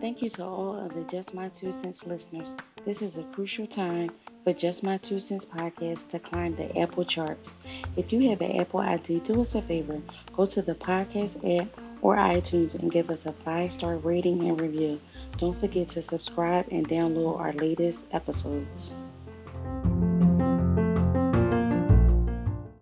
Thank you to all of the Just My Two Cents listeners. This is a crucial time for Just My Two Cents podcast to climb the Apple charts. If you have an Apple ID, do us a favor. Go to the podcast app or iTunes and give us a five star rating and review. Don't forget to subscribe and download our latest episodes.